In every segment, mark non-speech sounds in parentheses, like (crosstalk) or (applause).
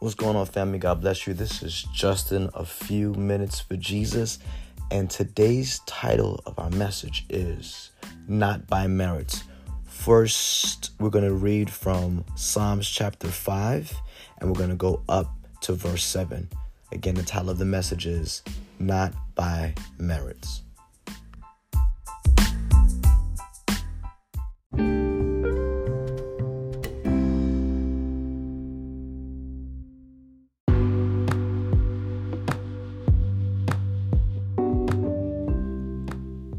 What's going on, family? God bless you. This is Justin, a few minutes for Jesus. And today's title of our message is Not by Merits. First, we're going to read from Psalms chapter 5, and we're going to go up to verse 7. Again, the title of the message is Not by Merits.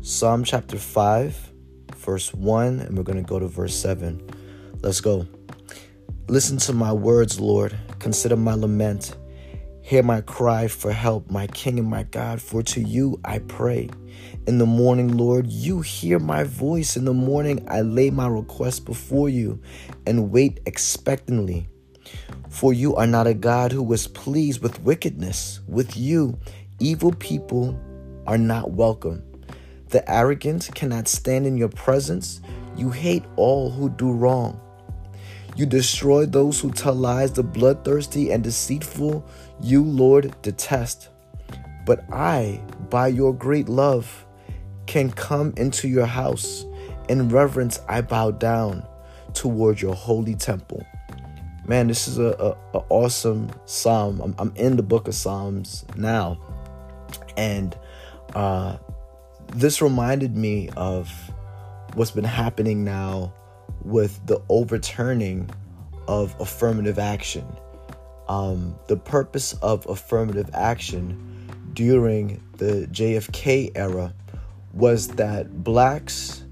Psalm chapter 5, verse 1, and we're going to go to verse 7. Let's go. Listen to my words, Lord. Consider my lament. Hear my cry for help, my King and my God, for to you I pray. In the morning, Lord, you hear my voice. In the morning, I lay my request before you and wait expectantly. For you are not a God who is pleased with wickedness. With you, evil people are not welcome. The arrogant cannot stand in your presence. You hate all who do wrong. You destroy those who tell lies, the bloodthirsty and deceitful, you, Lord, detest. But I, by your great love, can come into your house. In reverence, I bow down toward your holy temple. Man, this is a, a, a awesome psalm. I'm, I'm, in the book of Psalms now, and uh, this reminded me of what's been happening now with the overturning of affirmative action. Um, the purpose of affirmative action during the JFK era was that blacks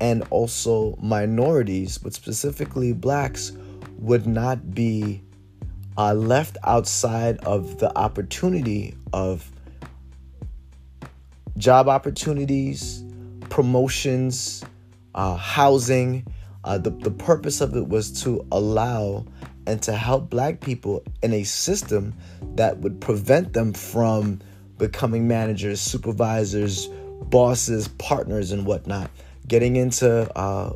and also minorities, but specifically blacks, would not be uh, left outside of the opportunity of job opportunities, promotions, uh, housing. Uh, the, the purpose of it was to allow and to help black people in a system that would prevent them from becoming managers, supervisors, bosses, partners, and whatnot. Getting into uh,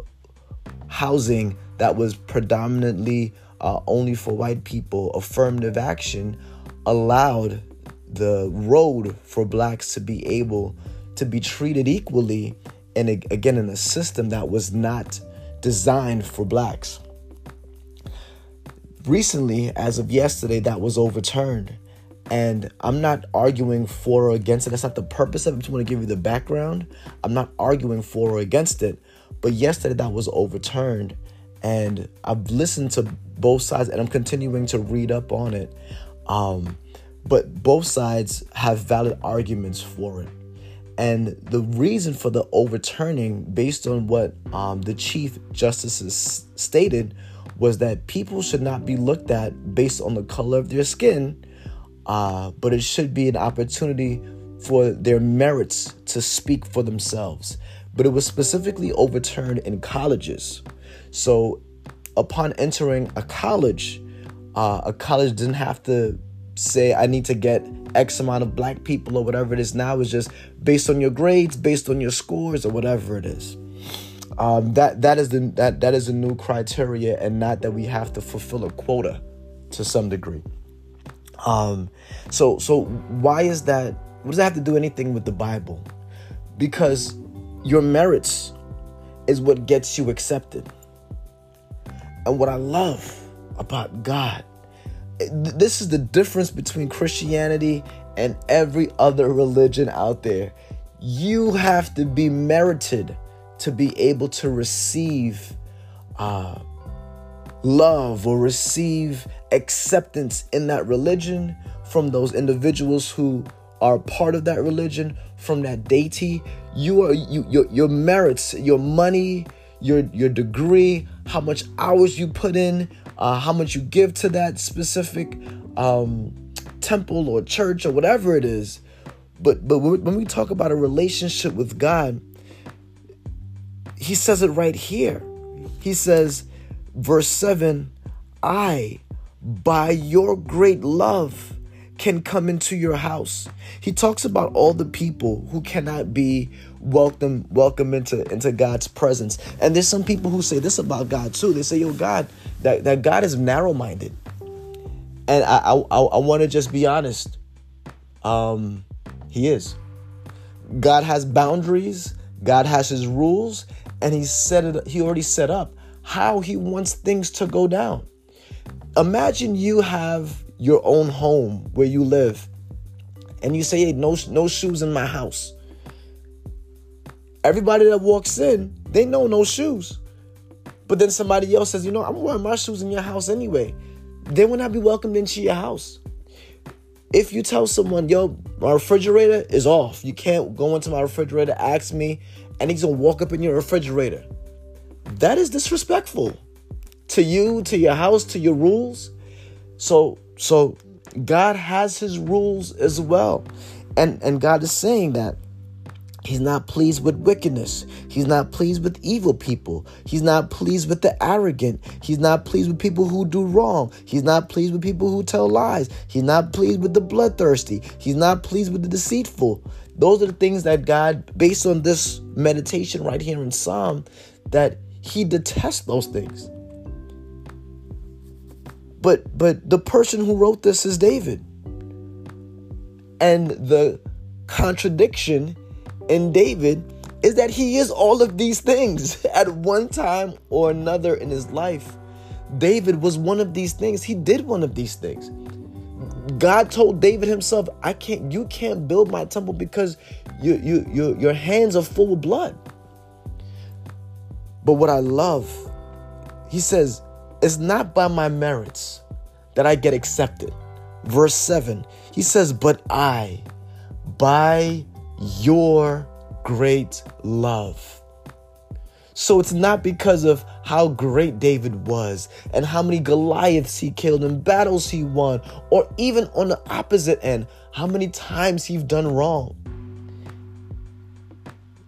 housing that was predominantly uh, only for white people, affirmative action allowed the road for blacks to be able to be treated equally and again in a system that was not designed for blacks. Recently as of yesterday that was overturned. And i'm not arguing for or against it. That's not the purpose of it. I just want to give you the background. I'm not arguing for or against it. But yesterday that was overturned. And i've listened to both sides and i'm continuing to read up on it. Um, but both sides have valid arguments for it. And the reason for the overturning, based on what um, the Chief Justices stated, was that people should not be looked at based on the color of their skin, uh, but it should be an opportunity for their merits to speak for themselves. But it was specifically overturned in colleges. So, upon entering a college, uh, a college didn't have to say I need to get X amount of black people or whatever it is now is just based on your grades, based on your scores or whatever it is. Um, that that is the that that is a new criteria and not that we have to fulfill a quota to some degree. Um, so so why is that? What does that have to do anything with the Bible? Because your merits is what gets you accepted. And what I love about God this is the difference between Christianity and every other religion out there. You have to be merited to be able to receive uh, love or receive acceptance in that religion from those individuals who are part of that religion, from that deity. You are you your your merits, your money, your your degree, how much hours you put in, uh, how much you give to that specific um, temple or church or whatever it is. But but when we talk about a relationship with God, He says it right here. He says, verse seven, I by your great love can come into your house. He talks about all the people who cannot be welcome welcome into into God's presence. And there's some people who say this about God too. They say, "Yo, God, that that God is narrow-minded." And I I, I want to just be honest. Um, he is. God has boundaries. God has His rules, and He set it. He already set up how He wants things to go down. Imagine you have your own home where you live, and you say, "Hey, no, no shoes in my house." Everybody that walks in, they know no shoes. But then somebody else says, you know, I'm wearing my shoes in your house anyway. They will not be welcomed into your house. If you tell someone, yo, my refrigerator is off, you can't go into my refrigerator, ask me, and he's gonna walk up in your refrigerator. That is disrespectful to you, to your house, to your rules. So, so God has his rules as well. And and God is saying that He's not pleased with wickedness. He's not pleased with evil people. He's not pleased with the arrogant. He's not pleased with people who do wrong. He's not pleased with people who tell lies. He's not pleased with the bloodthirsty. He's not pleased with the deceitful. Those are the things that God, based on this meditation right here in Psalm, that He detests those things. But but the person who wrote this is David. And the contradiction in David is that he is all of these things (laughs) at one time or another in his life. David was one of these things. He did one of these things. God told David himself, "I can't you can't build my temple because you you you your hands are full of blood." But what I love, he says, it's not by my merits that I get accepted. Verse 7, he says, But I, by your great love. So it's not because of how great David was and how many Goliaths he killed and battles he won, or even on the opposite end, how many times he's done wrong.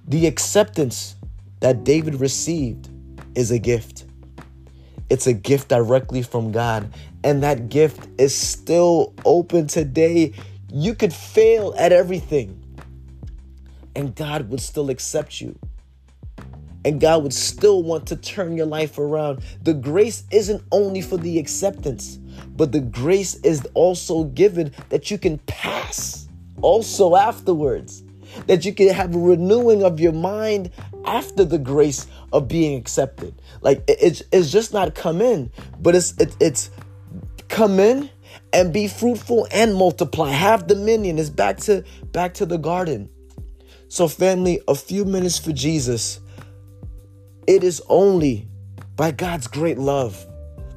The acceptance that David received is a gift. It's a gift directly from God, and that gift is still open today. You could fail at everything and God would still accept you. And God would still want to turn your life around. The grace isn't only for the acceptance, but the grace is also given that you can pass also afterwards. That you can have a renewing of your mind after the grace of being accepted. Like it's it's just not come in, but it's it, it's come in and be fruitful and multiply. Have dominion. It's back to back to the garden. So, family, a few minutes for Jesus. It is only by God's great love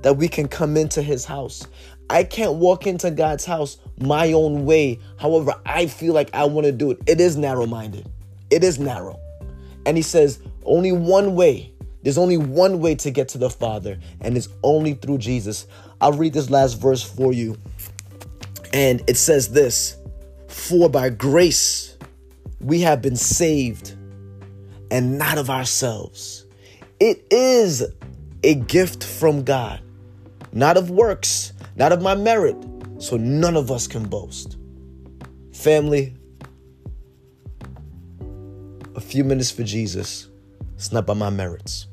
that we can come into his house. I can't walk into God's house my own way, however, I feel like I want to do it. It is narrow minded, it is narrow. And he says, only one way. There's only one way to get to the Father, and it's only through Jesus. I'll read this last verse for you. And it says this For by grace, we have been saved and not of ourselves. It is a gift from God, not of works, not of my merit, so none of us can boast. Family, few minutes for Jesus. It's not by my merits.